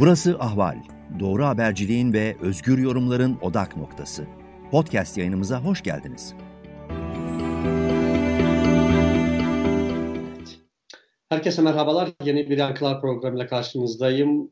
Burası Ahval. Doğru haberciliğin ve özgür yorumların odak noktası. Podcast yayınımıza hoş geldiniz. Herkese merhabalar. Yeni bir Yankılar programıyla karşınızdayım.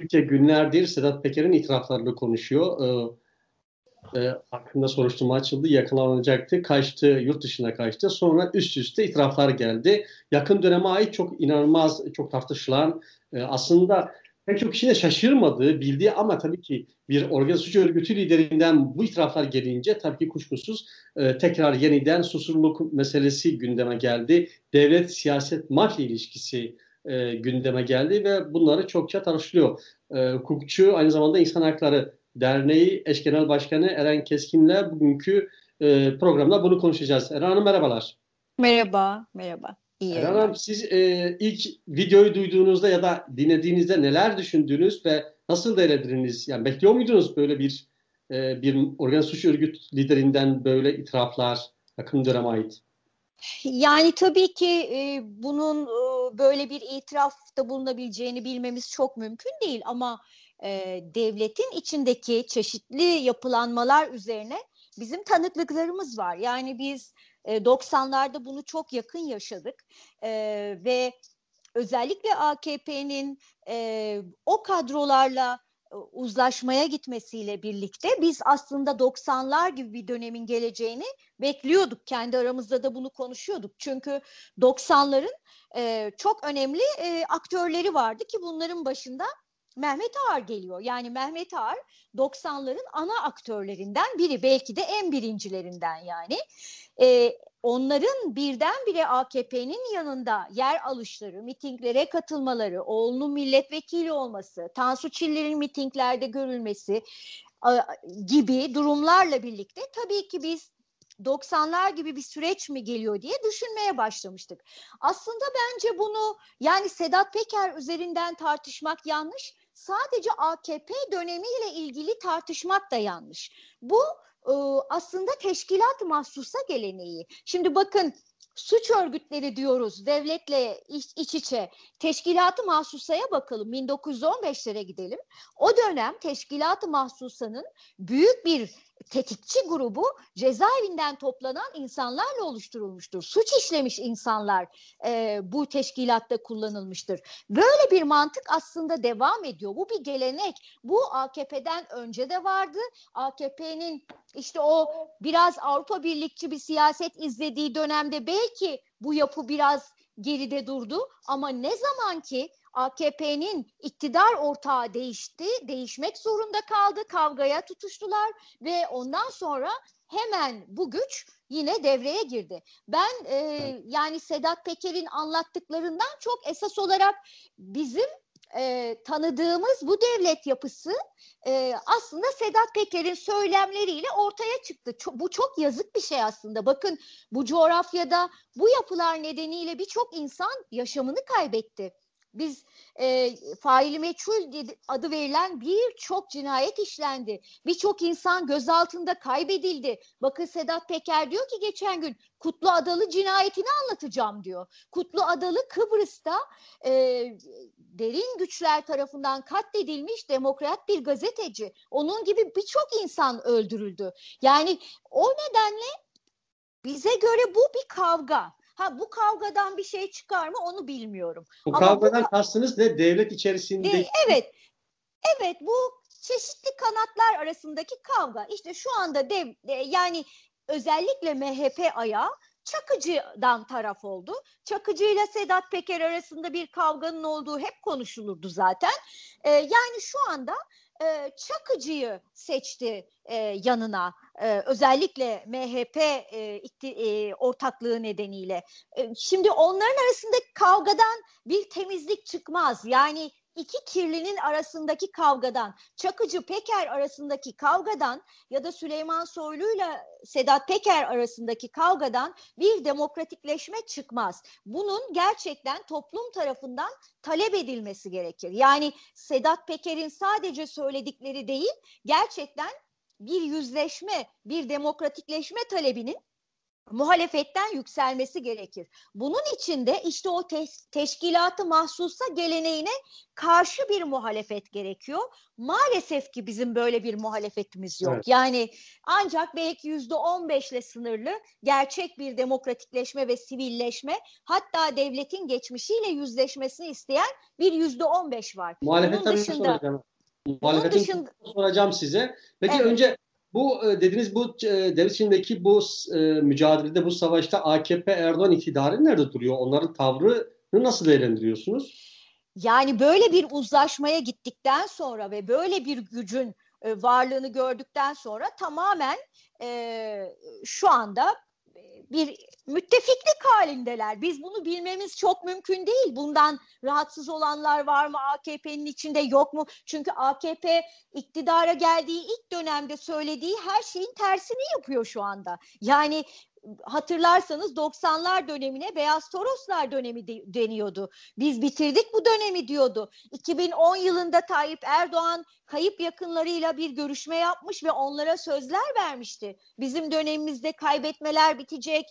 Türkiye günlerdir Sedat Peker'in itiraflarını konuşuyor. Ee, e, hakkında soruşturma açıldı, yakalanacaktı, kaçtı, yurt dışına kaçtı. Sonra üst üste itiraflar geldi. Yakın döneme ait çok inanılmaz, çok tartışılan, e, aslında pek çok kişi de şaşırmadığı, bildiği ama tabii ki bir organize suç örgütü liderinden bu itiraflar gelince tabii ki kuşkusuz e, tekrar yeniden susurluk meselesi gündeme geldi. Devlet siyaset mafya ilişkisi e, gündeme geldi ve bunları çokça tartışılıyor. E, hukukçu aynı zamanda İnsan Hakları Derneği Eş Genel Başkanı Eren Keskin'le bugünkü e, programda bunu konuşacağız. Eren Hanım merhabalar. Merhaba, merhaba. İyi Eren Hanım siz e, ilk videoyu duyduğunuzda ya da dinlediğinizde neler düşündünüz ve nasıl değerlendirdiniz? Yani bekliyor muydunuz böyle bir e, bir organize suç örgüt liderinden böyle itiraflar yakın döneme ait? Yani tabii ki e, bunun e, böyle bir itirafta bulunabileceğini bilmemiz çok mümkün değil ama e, devletin içindeki çeşitli yapılanmalar üzerine bizim tanıklıklarımız var. Yani biz e, 90'larda bunu çok yakın yaşadık ve özellikle AKP'nin o kadrolarla e, uzlaşmaya gitmesiyle birlikte biz aslında 90'lar gibi bir dönemin geleceğini bekliyorduk. Kendi aramızda da bunu konuşuyorduk. Çünkü 90'ların e, çok önemli aktörleri vardı ki bunların başında Mehmet Ağar geliyor. Yani Mehmet Ağar 90'ların ana aktörlerinden biri. Belki de en birincilerinden yani. E, onların birdenbire AKP'nin yanında yer alışları, mitinglere katılmaları, oğlunun milletvekili olması, Tansu Çiller'in mitinglerde görülmesi gibi durumlarla birlikte tabii ki biz 90'lar gibi bir süreç mi geliyor diye düşünmeye başlamıştık. Aslında bence bunu yani Sedat Peker üzerinden tartışmak yanlış sadece AKP dönemiyle ilgili tartışmak da yanlış. Bu e, aslında teşkilat mahsusa geleneği. Şimdi bakın suç örgütleri diyoruz devletle iç, iç içe. Teşkilatı mahsusaya bakalım 1915'lere gidelim. O dönem teşkilatı mahsusanın büyük bir tetikçi grubu cezaevinden toplanan insanlarla oluşturulmuştur. Suç işlemiş insanlar e, bu teşkilatta kullanılmıştır. Böyle bir mantık aslında devam ediyor. Bu bir gelenek. Bu AKP'den önce de vardı. AKP'nin işte o biraz Avrupa Birlikçi bir siyaset izlediği dönemde belki bu yapı biraz geride durdu ama ne zaman ki AKP'nin iktidar ortağı değişti, değişmek zorunda kaldı, kavgaya tutuştular ve ondan sonra hemen bu güç yine devreye girdi. Ben e, yani Sedat Peker'in anlattıklarından çok esas olarak bizim e, tanıdığımız bu devlet yapısı e, aslında Sedat Peker'in söylemleriyle ortaya çıktı. Çok, bu çok yazık bir şey aslında. Bakın bu coğrafyada bu yapılar nedeniyle birçok insan yaşamını kaybetti biz e, faili meçhul adı verilen birçok cinayet işlendi. Birçok insan gözaltında kaybedildi. Bakın Sedat Peker diyor ki geçen gün Kutlu Adalı cinayetini anlatacağım diyor. Kutlu Adalı Kıbrıs'ta e, derin güçler tarafından katledilmiş demokrat bir gazeteci. Onun gibi birçok insan öldürüldü. Yani o nedenle bize göre bu bir kavga. Ha bu kavgadan bir şey çıkar mı onu bilmiyorum. Bu Ama kavgadan bu, kastınız ne? Devlet içerisinde. De, evet. Evet bu çeşitli kanatlar arasındaki kavga. İşte şu anda dev, de, yani özellikle MHP ayağı Çakıcı'dan taraf oldu. Çakıcı ile Sedat Peker arasında bir kavganın olduğu hep konuşulurdu zaten. Ee, yani şu anda e, Çakıcı'yı seçti e, yanına e, özellikle MHP e, e, ortaklığı nedeniyle. Şimdi onların arasında kavgadan bir temizlik çıkmaz. Yani iki kirlinin arasındaki kavgadan, Çakıcı Peker arasındaki kavgadan ya da Süleyman Soylu ile Sedat Peker arasındaki kavgadan bir demokratikleşme çıkmaz. Bunun gerçekten toplum tarafından talep edilmesi gerekir. Yani Sedat Peker'in sadece söyledikleri değil, gerçekten bir yüzleşme, bir demokratikleşme talebinin muhalefetten yükselmesi gerekir. Bunun için de işte o te- teşkilatı mahsusa geleneğine karşı bir muhalefet gerekiyor. Maalesef ki bizim böyle bir muhalefetimiz yok. Evet. Yani ancak belki yüzde on beşle sınırlı gerçek bir demokratikleşme ve sivilleşme hatta devletin geçmişiyle yüzleşmesini isteyen bir yüzde on beş var. Muhalefet Bunun dışında, soracağım. Muhalefetin dışında, soracağım size. Peki evet. önce bu e, dediğiniz bu e, devlet içindeki bu e, mücadelede bu savaşta AKP Erdoğan iktidarı nerede duruyor? Onların tavrını nasıl değerlendiriyorsunuz? Yani böyle bir uzlaşmaya gittikten sonra ve böyle bir gücün varlığını gördükten sonra tamamen e, şu anda bir müttefiklik halindeler. Biz bunu bilmemiz çok mümkün değil. Bundan rahatsız olanlar var mı? AKP'nin içinde yok mu? Çünkü AKP iktidara geldiği ilk dönemde söylediği her şeyin tersini yapıyor şu anda. Yani hatırlarsanız 90'lar dönemine Beyaz Toroslar dönemi de, deniyordu. Biz bitirdik bu dönemi diyordu. 2010 yılında Tayyip Erdoğan kayıp yakınlarıyla bir görüşme yapmış ve onlara sözler vermişti. Bizim dönemimizde kaybetmeler bitecek.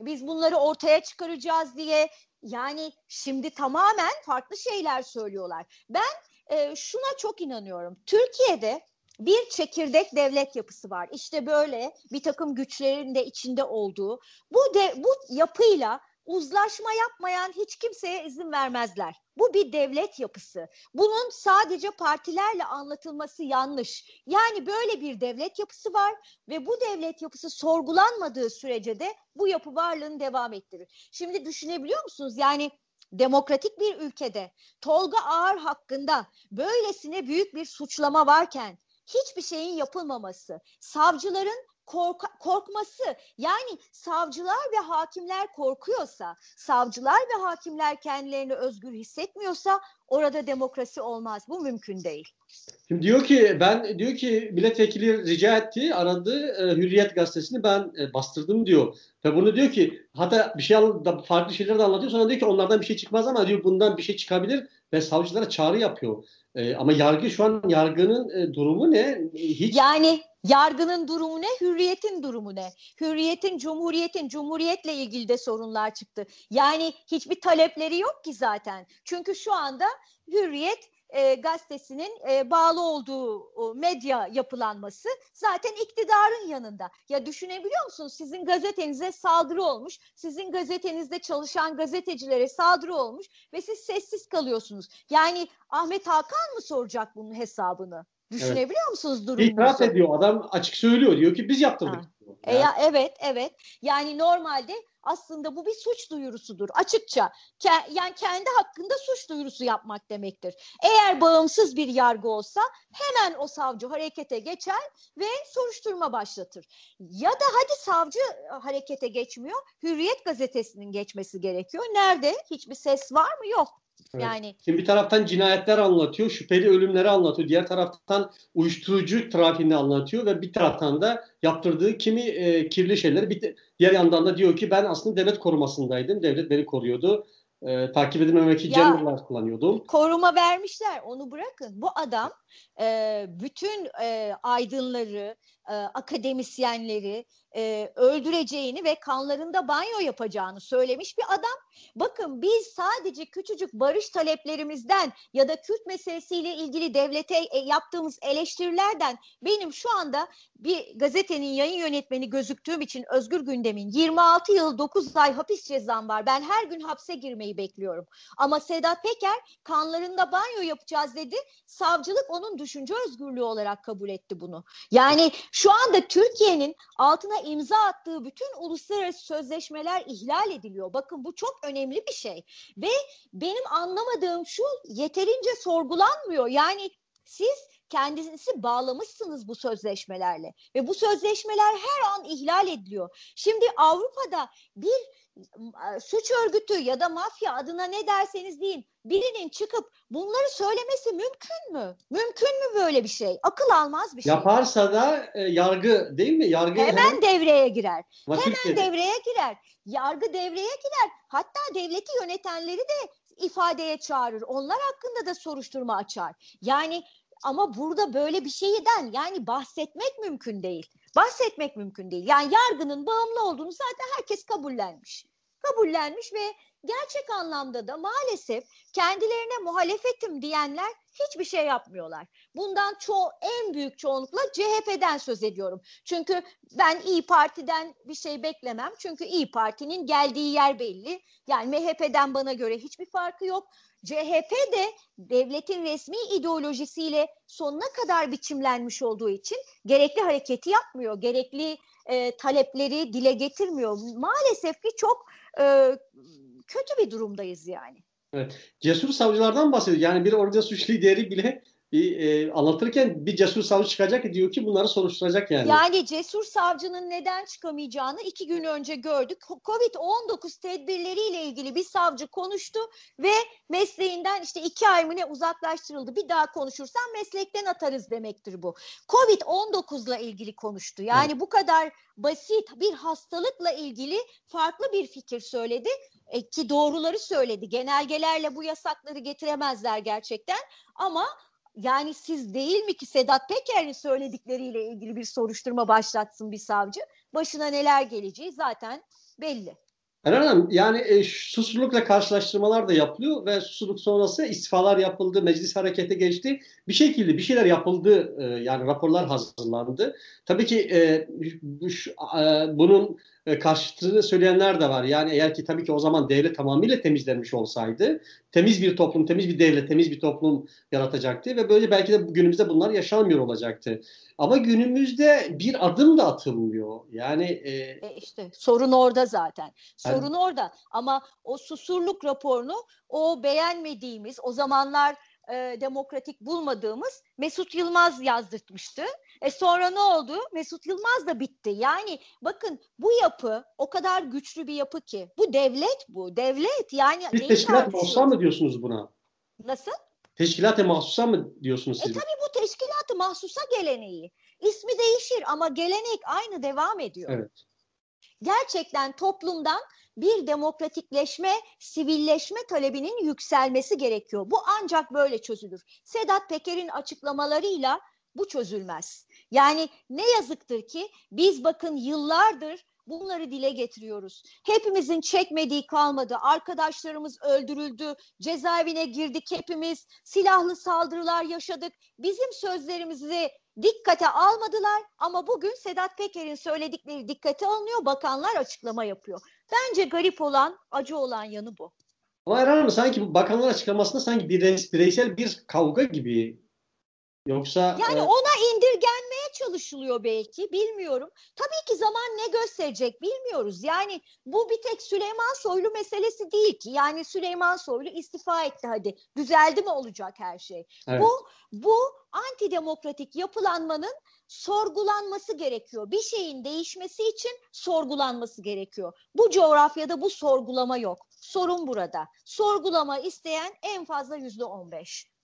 Biz bunları ortaya çıkaracağız diye. Yani şimdi tamamen farklı şeyler söylüyorlar. Ben e, şuna çok inanıyorum. Türkiye'de bir çekirdek devlet yapısı var. İşte böyle bir takım güçlerin de içinde olduğu. Bu de bu yapıyla uzlaşma yapmayan hiç kimseye izin vermezler. Bu bir devlet yapısı. Bunun sadece partilerle anlatılması yanlış. Yani böyle bir devlet yapısı var ve bu devlet yapısı sorgulanmadığı sürece de bu yapı varlığını devam ettirir. Şimdi düşünebiliyor musunuz? Yani demokratik bir ülkede Tolga Ağar hakkında böylesine büyük bir suçlama varken hiçbir şeyin yapılmaması, savcıların korka, korkması yani savcılar ve hakimler korkuyorsa, savcılar ve hakimler kendilerini özgür hissetmiyorsa orada demokrasi olmaz. Bu mümkün değil. Şimdi diyor ki ben diyor ki milletvekili rica etti aradı e, Hürriyet gazetesini ben e, bastırdım diyor. Ve bunu diyor ki hatta bir şey farklı şeyler de anlatıyor sonra diyor ki onlardan bir şey çıkmaz ama diyor bundan bir şey çıkabilir ve savcılara çağrı yapıyor. E, ama yargı şu an yargının e, durumu ne? Hiç Yani yargının durumu ne? Hürriyetin durumu ne? Hürriyetin, cumhuriyetin, cumhuriyetle ilgili de sorunlar çıktı. Yani hiçbir talepleri yok ki zaten. Çünkü şu anda Hürriyet e, gazetesinin e, bağlı olduğu o, medya yapılanması zaten iktidarın yanında. Ya düşünebiliyor musunuz? Sizin gazetenize saldırı olmuş, sizin gazetenizde çalışan gazetecilere saldırı olmuş ve siz sessiz kalıyorsunuz. Yani Ahmet Hakan mı soracak bunun hesabını? Düşünebiliyor evet. musunuz durumu? İtiraf ediyor adam açık söylüyor diyor ki biz yaptırdık. Ha. E ya, evet evet yani normalde aslında bu bir suç duyurusudur açıkça. Ke- yani kendi hakkında suç duyurusu yapmak demektir. Eğer bağımsız bir yargı olsa hemen o savcı harekete geçer ve soruşturma başlatır. Ya da hadi savcı harekete geçmiyor, Hürriyet gazetesinin geçmesi gerekiyor. Nerede? Hiçbir ses var mı? Yok. Evet. Yani Şimdi bir taraftan cinayetler anlatıyor, şüpheli ölümleri anlatıyor. Diğer taraftan uyuşturucu trafiğini anlatıyor ve bir taraftan da yaptırdığı kimi e, kirli şeyleri bir diğer yandan da diyor ki ben aslında devlet korumasındaydım. Devlet beni koruyordu. E, takip edilmemek için generallar kullanıyordum. Koruma vermişler onu bırakın. Bu adam e, bütün e, aydınları, e, akademisyenleri e, öldüreceğini ve kanlarında banyo yapacağını söylemiş bir adam. Bakın biz sadece küçücük barış taleplerimizden ya da Kürt meselesiyle ilgili devlete e, yaptığımız eleştirilerden benim şu anda bir gazetenin yayın yönetmeni gözüktüğüm için Özgür Gündem'in 26 yıl 9 ay hapis cezam var. Ben her gün hapse girmeyi bekliyorum. Ama Sedat Peker kanlarında banyo yapacağız dedi. Savcılık onun düşünce özgürlüğü olarak kabul etti bunu. Yani şu anda Türkiye'nin altına imza attığı bütün uluslararası sözleşmeler ihlal ediliyor. Bakın bu çok önemli bir şey. Ve benim anlamadığım şu yeterince sorgulanmıyor. Yani siz kendinizi bağlamışsınız bu sözleşmelerle ve bu sözleşmeler her an ihlal ediliyor. Şimdi Avrupa'da bir suç örgütü ya da mafya adına ne derseniz deyin birinin çıkıp bunları söylemesi mümkün mü? Mümkün mü böyle bir şey? Akıl almaz bir şey. Yaparsa da e, yargı değil mi? Yargı hemen, hemen devreye girer. Hemen devreye girer. Yargı devreye girer. Hatta devleti yönetenleri de ifadeye çağırır. Onlar hakkında da soruşturma açar. Yani ama burada böyle bir şeyden yani bahsetmek mümkün değil. Bahsetmek mümkün değil. Yani yargının bağımlı olduğunu zaten herkes kabullenmiş. Kabullenmiş ve gerçek anlamda da maalesef kendilerine muhalefetim diyenler hiçbir şey yapmıyorlar. Bundan çoğu en büyük çoğunlukla CHP'den söz ediyorum. Çünkü ben İyi Parti'den bir şey beklemem. Çünkü İyi Parti'nin geldiği yer belli. Yani MHP'den bana göre hiçbir farkı yok. CHP de devletin resmi ideolojisiyle sonuna kadar biçimlenmiş olduğu için gerekli hareketi yapmıyor. Gerekli e, talepleri dile getirmiyor. Maalesef ki çok e, kötü bir durumdayız yani. Evet. Cesur savcılardan bahsediyor. Yani bir organize suç lideri bile bir e, anlatırken bir cesur savcı çıkacak diyor ki bunları soruşturacak yani. Yani cesur savcının neden çıkamayacağını iki gün önce gördük. Covid-19 tedbirleriyle ilgili bir savcı konuştu ve mesleğinden işte iki ay mı ne uzaklaştırıldı. Bir daha konuşursan meslekten atarız demektir bu. Covid-19 ile ilgili konuştu. Yani evet. bu kadar basit bir hastalıkla ilgili farklı bir fikir söyledi e, ki doğruları söyledi. Genelgelerle bu yasakları getiremezler gerçekten ama yani siz değil mi ki Sedat Peker'in söyledikleriyle ilgili bir soruşturma başlatsın bir savcı? Başına neler geleceği zaten belli. Eren Hanım yani e, susurlukla karşılaştırmalar da yapılıyor ve susurluk sonrası istifalar yapıldı, meclis harekete geçti. Bir şekilde bir şeyler yapıldı e, yani raporlar hazırlandı. Tabii ki e, şu, e, bunun e, karşıtını söyleyenler de var. Yani eğer ki tabii ki o zaman devlet tamamıyla temizlenmiş olsaydı temiz bir toplum, temiz bir devlet, temiz bir toplum yaratacaktı ve böyle belki de günümüzde bunlar yaşanmıyor olacaktı. Ama günümüzde bir adım da atılmıyor. Yani e, e işte sorun orada zaten. Sorun yani, orada. Ama o susurluk raporunu o beğenmediğimiz o zamanlar e, demokratik bulmadığımız Mesut Yılmaz yazdırtmıştı. E sonra ne oldu? Mesut Yılmaz da bitti. Yani bakın bu yapı o kadar güçlü bir yapı ki. Bu devlet bu. Devlet yani. Bir teşkilat mahsusa mı diyorsunuz buna? Nasıl? Teşkilat-ı mahsusa mı diyorsunuz siz? E tabii bu teşkilat-ı mahsusa geleneği. İsmi değişir ama gelenek aynı devam ediyor. Evet. Gerçekten toplumdan bir demokratikleşme, sivilleşme talebinin yükselmesi gerekiyor. Bu ancak böyle çözülür. Sedat Peker'in açıklamalarıyla bu çözülmez. Yani ne yazıktır ki biz bakın yıllardır bunları dile getiriyoruz. Hepimizin çekmediği kalmadı. Arkadaşlarımız öldürüldü, cezaevine girdik hepimiz, silahlı saldırılar yaşadık. Bizim sözlerimizi dikkate almadılar ama bugün Sedat Peker'in söyledikleri dikkate alınıyor. Bakanlar açıklama yapıyor. Bence garip olan, acı olan yanı bu. Ama Erhan sanki bakanlar açıklamasında sanki bireysel bir kavga gibi Yoksa yani e... ona indirgenmeye çalışılıyor belki bilmiyorum. Tabii ki zaman ne gösterecek bilmiyoruz. Yani bu bir tek Süleyman Soylu meselesi değil ki. Yani Süleyman Soylu istifa etti hadi. Düzeldi mi olacak her şey? Evet. Bu bu antidemokratik yapılanmanın sorgulanması gerekiyor. Bir şeyin değişmesi için sorgulanması gerekiyor. Bu coğrafyada bu sorgulama yok. Sorun burada. Sorgulama isteyen en fazla yüzde on beş.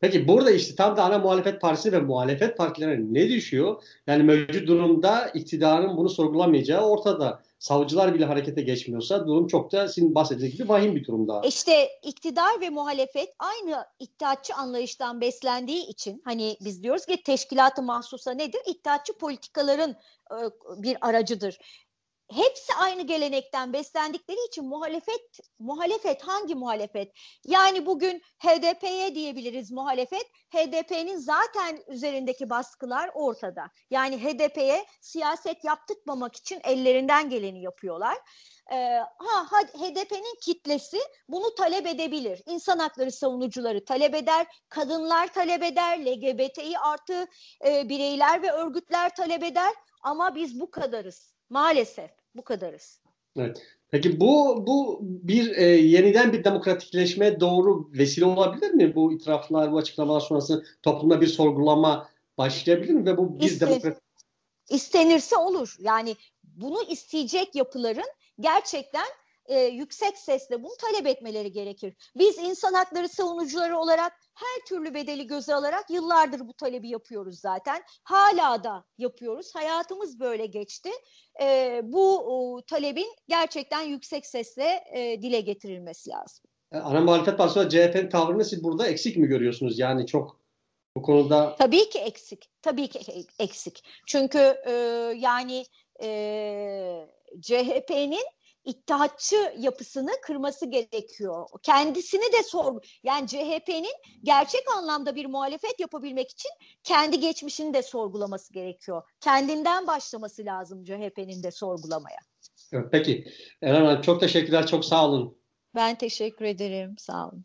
Peki burada işte tam da ana muhalefet partisi ve muhalefet partilerine ne düşüyor? Yani mevcut durumda iktidarın bunu sorgulamayacağı ortada. Savcılar bile harekete geçmiyorsa durum çok da sizin bahsettiğiniz gibi vahim bir durumda. İşte iktidar ve muhalefet aynı iddiatçı anlayıştan beslendiği için hani biz diyoruz ki teşkilatı mahsusa nedir? İddiatçı politikaların bir aracıdır hepsi aynı gelenekten beslendikleri için muhalefet muhalefet hangi muhalefet? Yani bugün HDP'ye diyebiliriz muhalefet. HDP'nin zaten üzerindeki baskılar ortada. Yani HDP'ye siyaset yaptırmamak için ellerinden geleni yapıyorlar. Ee, ha HDP'nin kitlesi bunu talep edebilir. İnsan hakları savunucuları talep eder, kadınlar talep eder, LGBTİ artı e, bireyler ve örgütler talep eder. Ama biz bu kadarız maalesef. Bu kadarız. Evet. Peki bu bu bir e, yeniden bir demokratikleşme doğru vesile olabilir mi? Bu itiraflar, bu açıklamalar sonrası toplumda bir sorgulama başlayabilir mi? Ve bu bir İste, demokratik... İstenirse olur. Yani bunu isteyecek yapıların gerçekten e, yüksek sesle bunu talep etmeleri gerekir. Biz insan hakları savunucuları olarak her türlü bedeli göze alarak yıllardır bu talebi yapıyoruz zaten. Hala da yapıyoruz. Hayatımız böyle geçti. E, bu o, talebin gerçekten yüksek sesle e, dile getirilmesi lazım. E, ana muhalefet partisi CHP'nin tavrını siz burada eksik mi görüyorsunuz? Yani çok Bu konuda tabii ki eksik. Tabii ki eksik. Çünkü e, yani e, CHP'nin İttihatçı yapısını kırması gerekiyor. Kendisini de sor yani CHP'nin gerçek anlamda bir muhalefet yapabilmek için kendi geçmişini de sorgulaması gerekiyor. Kendinden başlaması lazım CHP'nin de sorgulamaya. Peki. Eren Hanım çok teşekkürler. Çok sağ olun. Ben teşekkür ederim. Sağ olun.